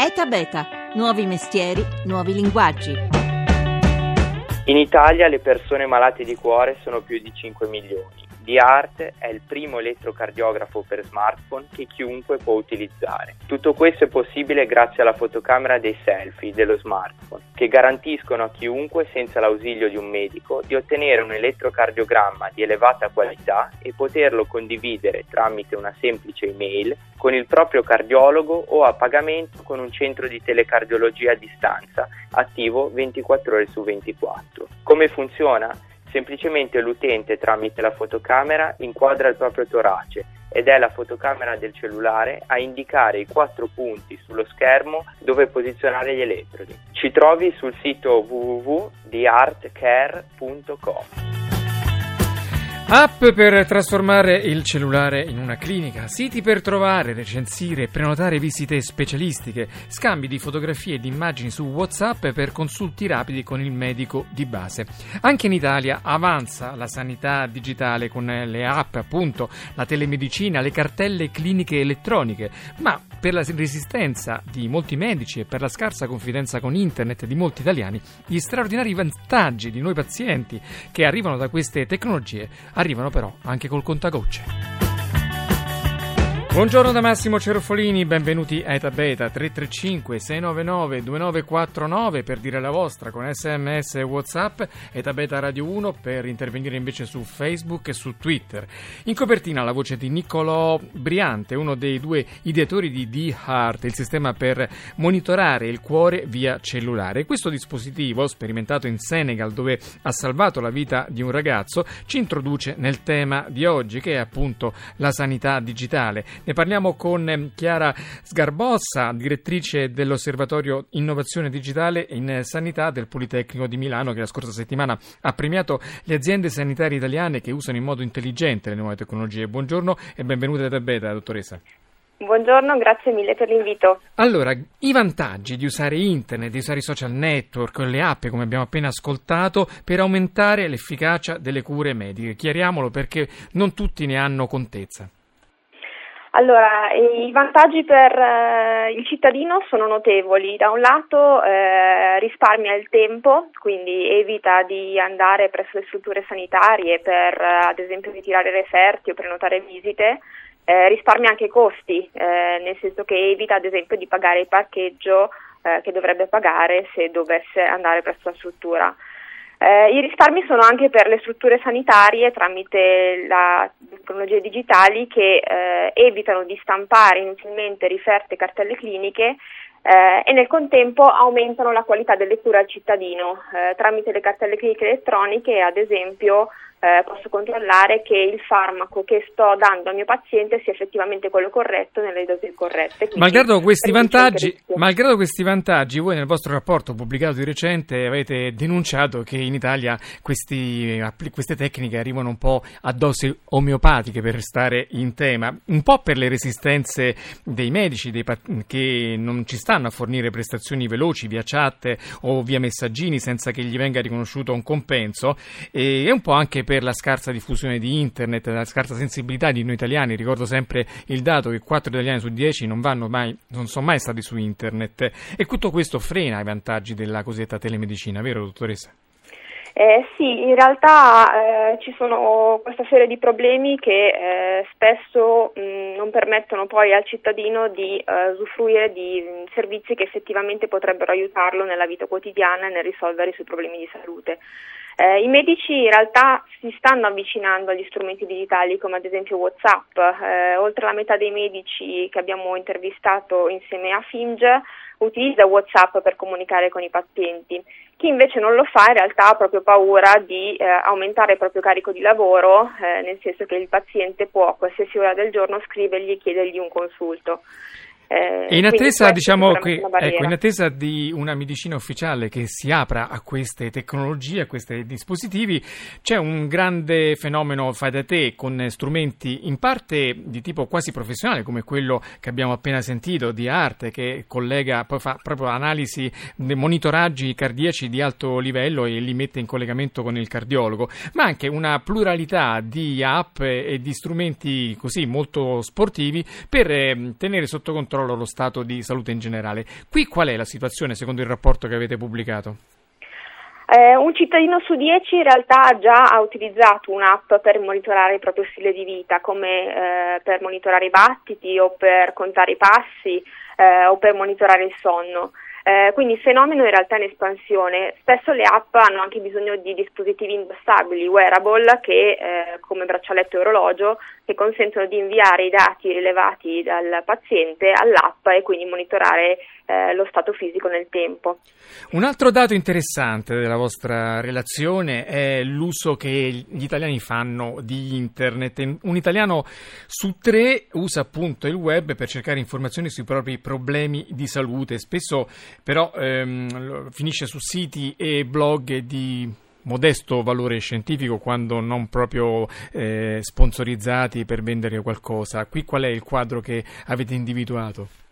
ETA Beta, nuovi mestieri, nuovi linguaggi. In Italia le persone malate di cuore sono più di 5 milioni. D-Art è il primo elettrocardiografo per smartphone che chiunque può utilizzare. Tutto questo è possibile grazie alla fotocamera dei selfie dello smartphone, che garantiscono a chiunque, senza l'ausilio di un medico, di ottenere un elettrocardiogramma di elevata qualità e poterlo condividere tramite una semplice email con il proprio cardiologo o a pagamento con un centro di telecardiologia a distanza attivo 24 ore su 24. Come funziona? Semplicemente l'utente tramite la fotocamera inquadra il proprio torace ed è la fotocamera del cellulare a indicare i quattro punti sullo schermo dove posizionare gli elettrodi. Ci trovi sul sito www.theartcare.com. App per trasformare il cellulare in una clinica, siti per trovare, recensire prenotare visite specialistiche, scambi di fotografie e di immagini su WhatsApp per consulti rapidi con il medico di base. Anche in Italia avanza la sanità digitale con le app, appunto, la telemedicina, le cartelle cliniche elettroniche, ma per la resistenza di molti medici e per la scarsa confidenza con internet di molti italiani, gli straordinari vantaggi di noi pazienti che arrivano da queste tecnologie arrivano però anche col contagocce. Buongiorno da Massimo Cerofolini, benvenuti a Eta Beta 335 699 2949 per dire la vostra con sms e whatsapp, Eta Beta Radio 1 per intervenire invece su Facebook e su Twitter. In copertina la voce di Niccolò Briante, uno dei due ideatori di D-Heart, il sistema per monitorare il cuore via cellulare. Questo dispositivo, sperimentato in Senegal dove ha salvato la vita di un ragazzo, ci introduce nel tema di oggi che è appunto la sanità digitale. Ne parliamo con ehm, Chiara Sgarbossa, direttrice dell'Osservatorio Innovazione Digitale in Sanità del Politecnico di Milano, che la scorsa settimana ha premiato le aziende sanitarie italiane che usano in modo intelligente le nuove tecnologie. Buongiorno e benvenuta da Beta, dottoressa. Buongiorno, grazie mille per l'invito. Allora, i vantaggi di usare internet, di usare i social network, le app, come abbiamo appena ascoltato, per aumentare l'efficacia delle cure mediche. Chiariamolo perché non tutti ne hanno contezza. Allora, i vantaggi per eh, il cittadino sono notevoli. Da un lato eh, risparmia il tempo, quindi evita di andare presso le strutture sanitarie per eh, ad esempio ritirare referti o prenotare visite, eh, risparmia anche i costi, eh, nel senso che evita ad esempio di pagare il parcheggio eh, che dovrebbe pagare se dovesse andare presso la struttura. Eh, I risparmi sono anche per le strutture sanitarie tramite le tecnologie digitali che eh, evitano di stampare inutilmente riferte cartelle cliniche eh, e nel contempo aumentano la qualità delle cure al cittadino eh, tramite le cartelle cliniche elettroniche, ad esempio eh, posso controllare che il farmaco che sto dando al mio paziente sia effettivamente quello corretto nelle dosi corrette. Malgrado questi, vantaggi, malgrado questi, vantaggi, voi nel vostro rapporto pubblicato di recente avete denunciado che in Italia questi, queste tecniche arrivano un po' a dosi omeopatiche per restare in tema, un po' per le resistenze dei medici dei, che non ci stanno a fornire prestazioni veloci via chat o via messaggini senza che gli venga riconosciuto un compenso e un po' anche per la scarsa diffusione di internet, la scarsa sensibilità di noi italiani. Ricordo sempre il dato che 4 italiani su 10 non, mai, non sono mai stati su internet e tutto questo frena i vantaggi della cosiddetta telemedicina, vero dottoressa? Eh, sì, in realtà eh, ci sono questa serie di problemi che eh, spesso mh, non permettono poi al cittadino di eh, usufruire di mh, servizi che effettivamente potrebbero aiutarlo nella vita quotidiana e nel risolvere i suoi problemi di salute. Eh, I medici in realtà si stanno avvicinando agli strumenti digitali come ad esempio WhatsApp, eh, oltre la metà dei medici che abbiamo intervistato insieme a Finge utilizza WhatsApp per comunicare con i pazienti. Chi invece non lo fa in realtà ha proprio paura di eh, aumentare il proprio carico di lavoro, eh, nel senso che il paziente può a qualsiasi ora del giorno scrivergli e chiedergli un consulto. Eh, in, attesa, diciamo, que, ecco, in attesa, di una medicina ufficiale che si apra a queste tecnologie, a questi dispositivi, c'è un grande fenomeno fai da te con strumenti in parte di tipo quasi professionale, come quello che abbiamo appena sentito di Arte, che collega, poi fa proprio analisi, monitoraggi cardiaci di alto livello e li mette in collegamento con il cardiologo, ma anche una pluralità di app e di strumenti così molto sportivi per eh, tenere sotto controllo controlla lo stato di salute in generale. Qui qual è la situazione secondo il rapporto che avete pubblicato? Eh, un cittadino su dieci in realtà già ha utilizzato un'app per monitorare il proprio stile di vita, come eh, per monitorare i battiti o per contare i passi eh, o per monitorare il sonno. Eh, quindi il fenomeno in realtà è in espansione. Spesso le app hanno anche bisogno di dispositivi indossabili, wearable, che eh, come braccialetto e orologio, che consentono di inviare i dati rilevati dal paziente all'app e quindi monitorare eh, lo stato fisico nel tempo. Un altro dato interessante della vostra relazione è l'uso che gli italiani fanno di internet. Un italiano su tre usa appunto il web per cercare informazioni sui propri problemi di salute. Spesso però ehm, finisce su siti e blog di modesto valore scientifico quando non proprio eh, sponsorizzati per vendere qualcosa. Qui qual è il quadro che avete individuato?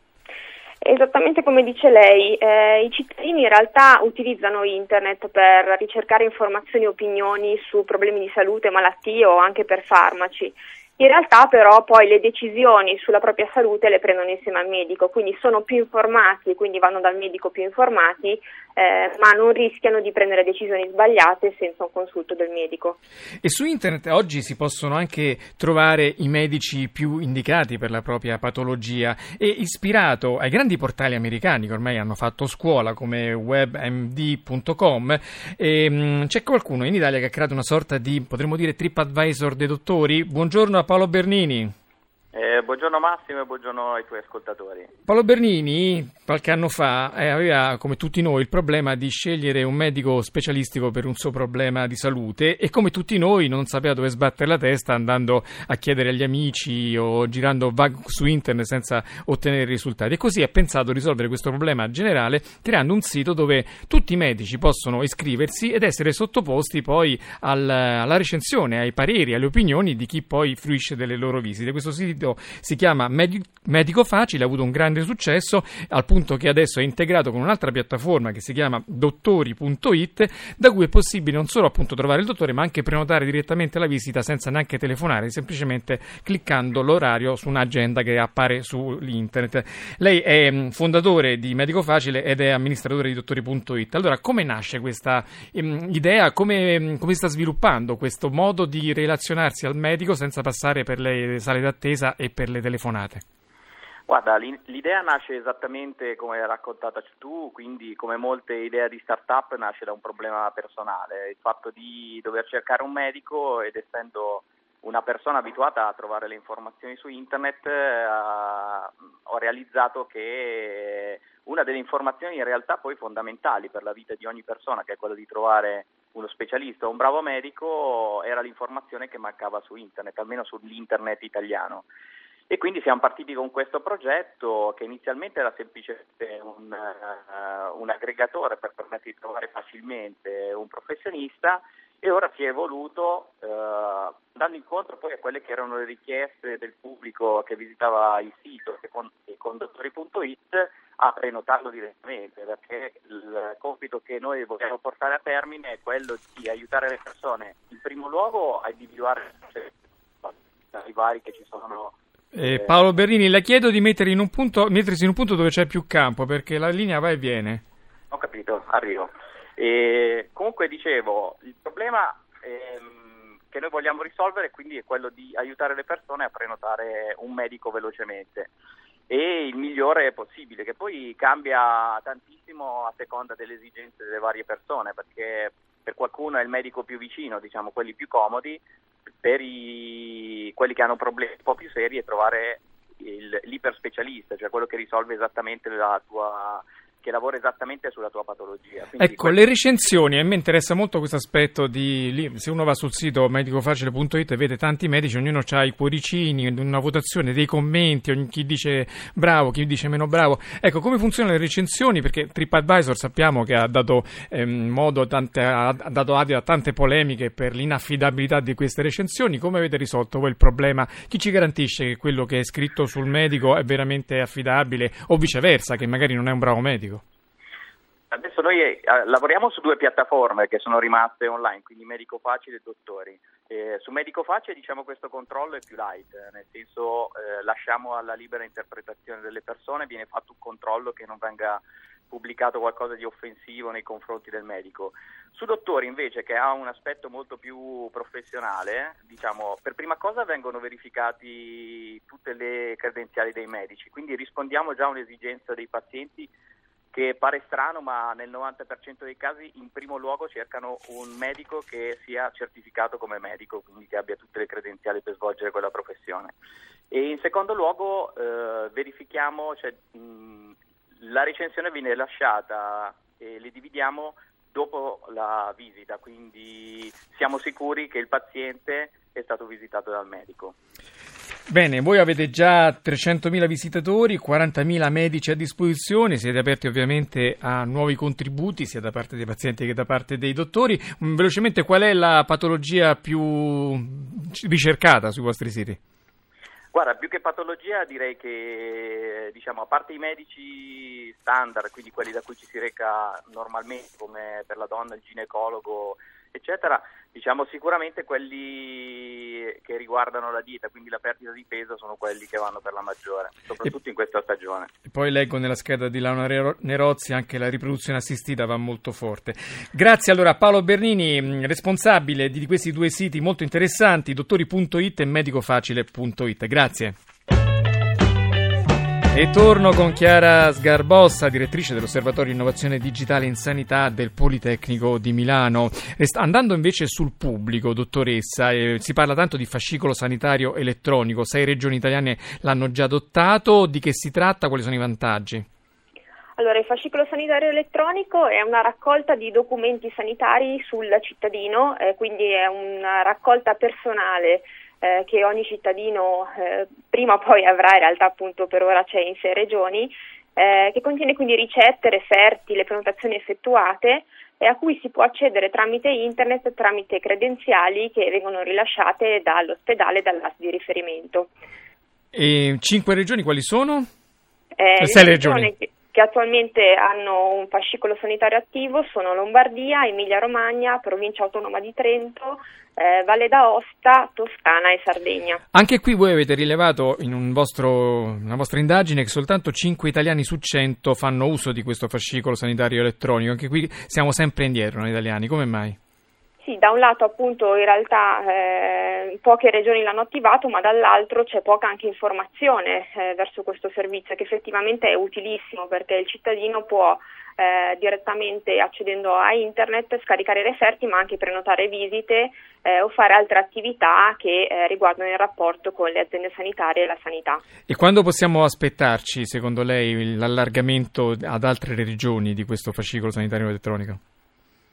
Esattamente come dice lei, eh, i cittadini in realtà utilizzano internet per ricercare informazioni e opinioni su problemi di salute, malattie o anche per farmaci. In realtà però poi le decisioni sulla propria salute le prendono insieme al medico, quindi sono più informati quindi vanno dal medico più informati, eh, ma non rischiano di prendere decisioni sbagliate senza un consulto del medico. E su internet oggi si possono anche trovare i medici più indicati per la propria patologia e ispirato ai grandi portali americani che ormai hanno fatto scuola come webmd.com e, mh, c'è qualcuno in Italia che ha creato una sorta di, potremmo dire, TripAdvisor dei dottori. Buongiorno a Paolo Bernini. Eh, buongiorno Massimo e buongiorno ai tuoi ascoltatori. Paolo Bernini qualche anno fa eh, aveva, come tutti noi, il problema di scegliere un medico specialistico per un suo problema di salute e come tutti noi non sapeva dove sbattere la testa andando a chiedere agli amici o girando su internet senza ottenere risultati. E così ha pensato di risolvere questo problema generale creando un sito dove tutti i medici possono iscriversi ed essere sottoposti poi al, alla recensione, ai pareri, alle opinioni di chi poi fruisce delle loro visite. Questo sito sito si chiama Medico Facile, ha avuto un grande successo al punto che adesso è integrato con un'altra piattaforma che si chiama dottori.it da cui è possibile non solo appunto trovare il dottore ma anche prenotare direttamente la visita senza neanche telefonare, semplicemente cliccando l'orario su un'agenda che appare su internet. Lei è mm, fondatore di Medico Facile ed è amministratore di dottori.it. Allora, come nasce questa um, idea? Come, mm, come sta sviluppando questo modo di relazionarsi al medico senza passare per le sale d'attesa e per le telefonate? Guarda, l'idea nasce esattamente come hai raccontata tu, quindi come molte idee di startup nasce da un problema personale, il fatto di dover cercare un medico ed essendo una persona abituata a trovare le informazioni su internet eh, ho realizzato che una delle informazioni in realtà poi fondamentali per la vita di ogni persona, che è quella di trovare uno specialista o un bravo medico, era l'informazione che mancava su internet, almeno sull'internet italiano. E quindi siamo partiti con questo progetto che inizialmente era semplicemente un, uh, un aggregatore per permettere di trovare facilmente un professionista e ora si è evoluto uh, andando incontro poi a quelle che erano le richieste del pubblico che visitava il sito e con, e con dottori.it a prenotarlo direttamente perché il compito che noi vogliamo portare a termine è quello di aiutare le persone in primo luogo a individuare i vari che ci sono eh, Paolo Bernini, le chiedo di in punto, mettersi in un punto dove c'è più campo perché la linea va e viene. Ho capito, arrivo. E, comunque dicevo, il problema ehm, che noi vogliamo risolvere quindi è quello di aiutare le persone a prenotare un medico velocemente e il migliore possibile, che poi cambia tantissimo a seconda delle esigenze delle varie persone, perché per qualcuno è il medico più vicino, diciamo quelli più comodi, per i, quelli che hanno problemi un po' più seri è trovare il, l'iperspecialista, cioè quello che risolve esattamente la tua che lavora esattamente sulla tua patologia. Quindi ecco, questo... le recensioni, a me interessa molto questo aspetto di, se uno va sul sito medicofacile.it e vede tanti medici, ognuno ha i cuoricini, una votazione, dei commenti, chi dice bravo, chi dice meno bravo. Ecco, come funzionano le recensioni? Perché TripAdvisor sappiamo che ha dato ehm, modo, tante, ha dato adito a tante polemiche per l'inaffidabilità di queste recensioni. Come avete risolto voi il problema? Chi ci garantisce che quello che è scritto sul medico è veramente affidabile o viceversa, che magari non è un bravo medico? Adesso noi eh, lavoriamo su due piattaforme che sono rimaste online, quindi Medico Facile e Dottori. Eh, su Medico Facile diciamo questo controllo è più light, eh, nel senso eh, lasciamo alla libera interpretazione delle persone, viene fatto un controllo che non venga pubblicato qualcosa di offensivo nei confronti del medico. Su Dottori invece che ha un aspetto molto più professionale, diciamo, per prima cosa vengono verificati tutte le credenziali dei medici, quindi rispondiamo già a un'esigenza dei pazienti che pare strano, ma nel 90% dei casi in primo luogo cercano un medico che sia certificato come medico, quindi che abbia tutte le credenziali per svolgere quella professione. E in secondo luogo eh, verifichiamo, cioè, mh, la recensione viene lasciata e le dividiamo dopo la visita, quindi siamo sicuri che il paziente è stato visitato dal medico. Bene, voi avete già 300.000 visitatori, 40.000 medici a disposizione, siete aperti ovviamente a nuovi contributi sia da parte dei pazienti che da parte dei dottori. Mm, velocemente, qual è la patologia più ricercata sui vostri siti? Guarda, più che patologia direi che diciamo, a parte i medici standard, quindi quelli da cui ci si reca normalmente come per la donna il ginecologo eccetera, diciamo sicuramente quelli che riguardano la dieta, quindi la perdita di peso, sono quelli che vanno per la maggiore, soprattutto e, in questa stagione. E poi leggo nella scheda di Laura Nerozzi anche la riproduzione assistita va molto forte. Grazie allora a Paolo Bernini, responsabile di questi due siti molto interessanti, dottori.it e medicofacile.it. Grazie. E torno con Chiara Sgarbossa, direttrice dell'Osservatorio Innovazione Digitale in Sanità del Politecnico di Milano. Andando invece sul pubblico, dottoressa, eh, si parla tanto di fascicolo sanitario elettronico, sei regioni italiane l'hanno già adottato, di che si tratta, quali sono i vantaggi? Allora, il fascicolo sanitario elettronico è una raccolta di documenti sanitari sul cittadino, eh, quindi è una raccolta personale eh, che ogni cittadino eh, prima o poi avrà, in realtà appunto per ora c'è in sei regioni, eh, che contiene quindi ricette, referti, le prenotazioni effettuate e a cui si può accedere tramite internet, tramite credenziali che vengono rilasciate dall'ospedale dall'AS di riferimento. E cinque regioni quali sono? Eh, sei regioni che attualmente hanno un fascicolo sanitario attivo sono Lombardia, Emilia Romagna, Provincia Autonoma di Trento, eh, Valle d'Aosta, Toscana e Sardegna. Anche qui voi avete rilevato in un vostro, una vostra indagine che soltanto 5 italiani su 100 fanno uso di questo fascicolo sanitario elettronico. Anche qui siamo sempre indietro noi italiani, come mai? Sì, da un lato appunto in realtà eh, poche regioni l'hanno attivato, ma dall'altro c'è poca anche informazione eh, verso questo servizio che effettivamente è utilissimo perché il cittadino può eh, direttamente accedendo a internet scaricare referti ma anche prenotare visite eh, o fare altre attività che eh, riguardano il rapporto con le aziende sanitarie e la sanità. E quando possiamo aspettarci secondo lei l'allargamento ad altre regioni di questo fascicolo sanitario elettronico?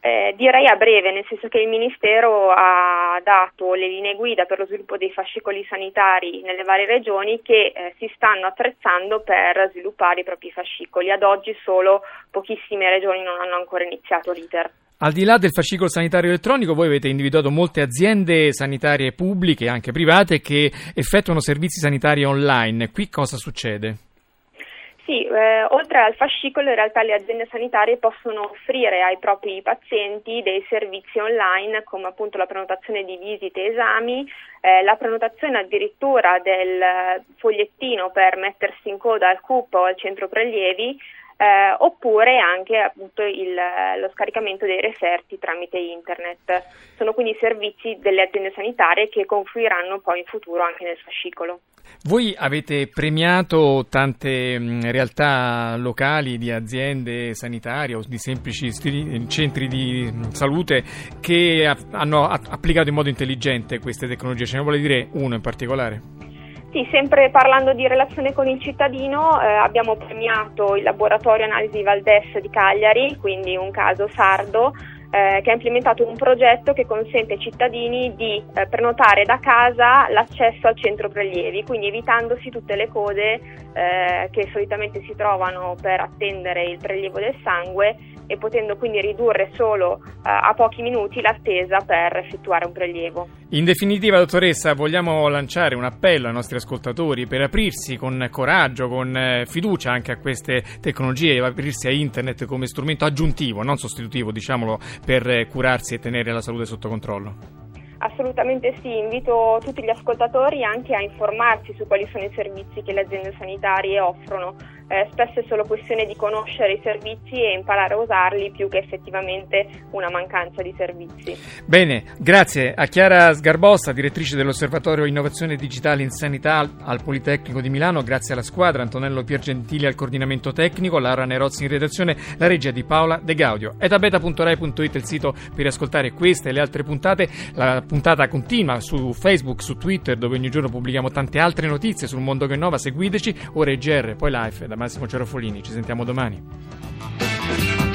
Eh, direi a breve, nel senso che il Ministero ha dato le linee guida per lo sviluppo dei fascicoli sanitari nelle varie regioni che eh, si stanno attrezzando per sviluppare i propri fascicoli. Ad oggi solo pochissime regioni non hanno ancora iniziato l'iter. Al di là del fascicolo sanitario elettronico, voi avete individuato molte aziende sanitarie pubbliche e anche private che effettuano servizi sanitari online. Qui cosa succede? Sì, eh, oltre al fascicolo in realtà le aziende sanitarie possono offrire ai propri pazienti dei servizi online come appunto la prenotazione di visite e esami, eh, la prenotazione addirittura del fogliettino per mettersi in coda al CUP o al centro prelievi eh, oppure anche appunto il, lo scaricamento dei referti tramite internet. Sono quindi servizi delle aziende sanitarie che confluiranno poi in futuro anche nel fascicolo. Voi avete premiato tante realtà locali di aziende sanitarie o di semplici centri di salute che hanno applicato in modo intelligente queste tecnologie. Ce ne vuole dire uno in particolare? Sì, sempre parlando di relazione con il cittadino, eh, abbiamo premiato il laboratorio analisi Valdes di Cagliari, quindi un caso sardo, eh, che ha implementato un progetto che consente ai cittadini di eh, prenotare da casa l'accesso al centro prelievi, quindi evitandosi tutte le code eh, che solitamente si trovano per attendere il prelievo del sangue e potendo quindi ridurre solo eh, a pochi minuti l'attesa per effettuare un prelievo. In definitiva, dottoressa, vogliamo lanciare un appello ai nostri ascoltatori per aprirsi con coraggio, con eh, fiducia anche a queste tecnologie, aprirsi a internet come strumento aggiuntivo, non sostitutivo, diciamolo, per eh, curarsi e tenere la salute sotto controllo. Assolutamente sì, invito tutti gli ascoltatori anche a informarsi su quali sono i servizi che le aziende sanitarie offrono. Eh, spesso è solo questione di conoscere i servizi e imparare a usarli più che effettivamente una mancanza di servizi. Bene, grazie a Chiara Sgarbossa, direttrice dell'Osservatorio Innovazione Digitale in Sanità al Politecnico di Milano, grazie alla squadra, Antonello Piergentili al coordinamento tecnico, Lara Nerozzi in redazione, la regia di Paola De Gaudio. È il sito per ascoltare queste e le altre puntate. La puntata continua su Facebook, su Twitter, dove ogni giorno pubblichiamo tante altre notizie sul mondo che innova. Seguiteci, ora è GR, poi Life da Massimo Cerofolini. Ci sentiamo domani.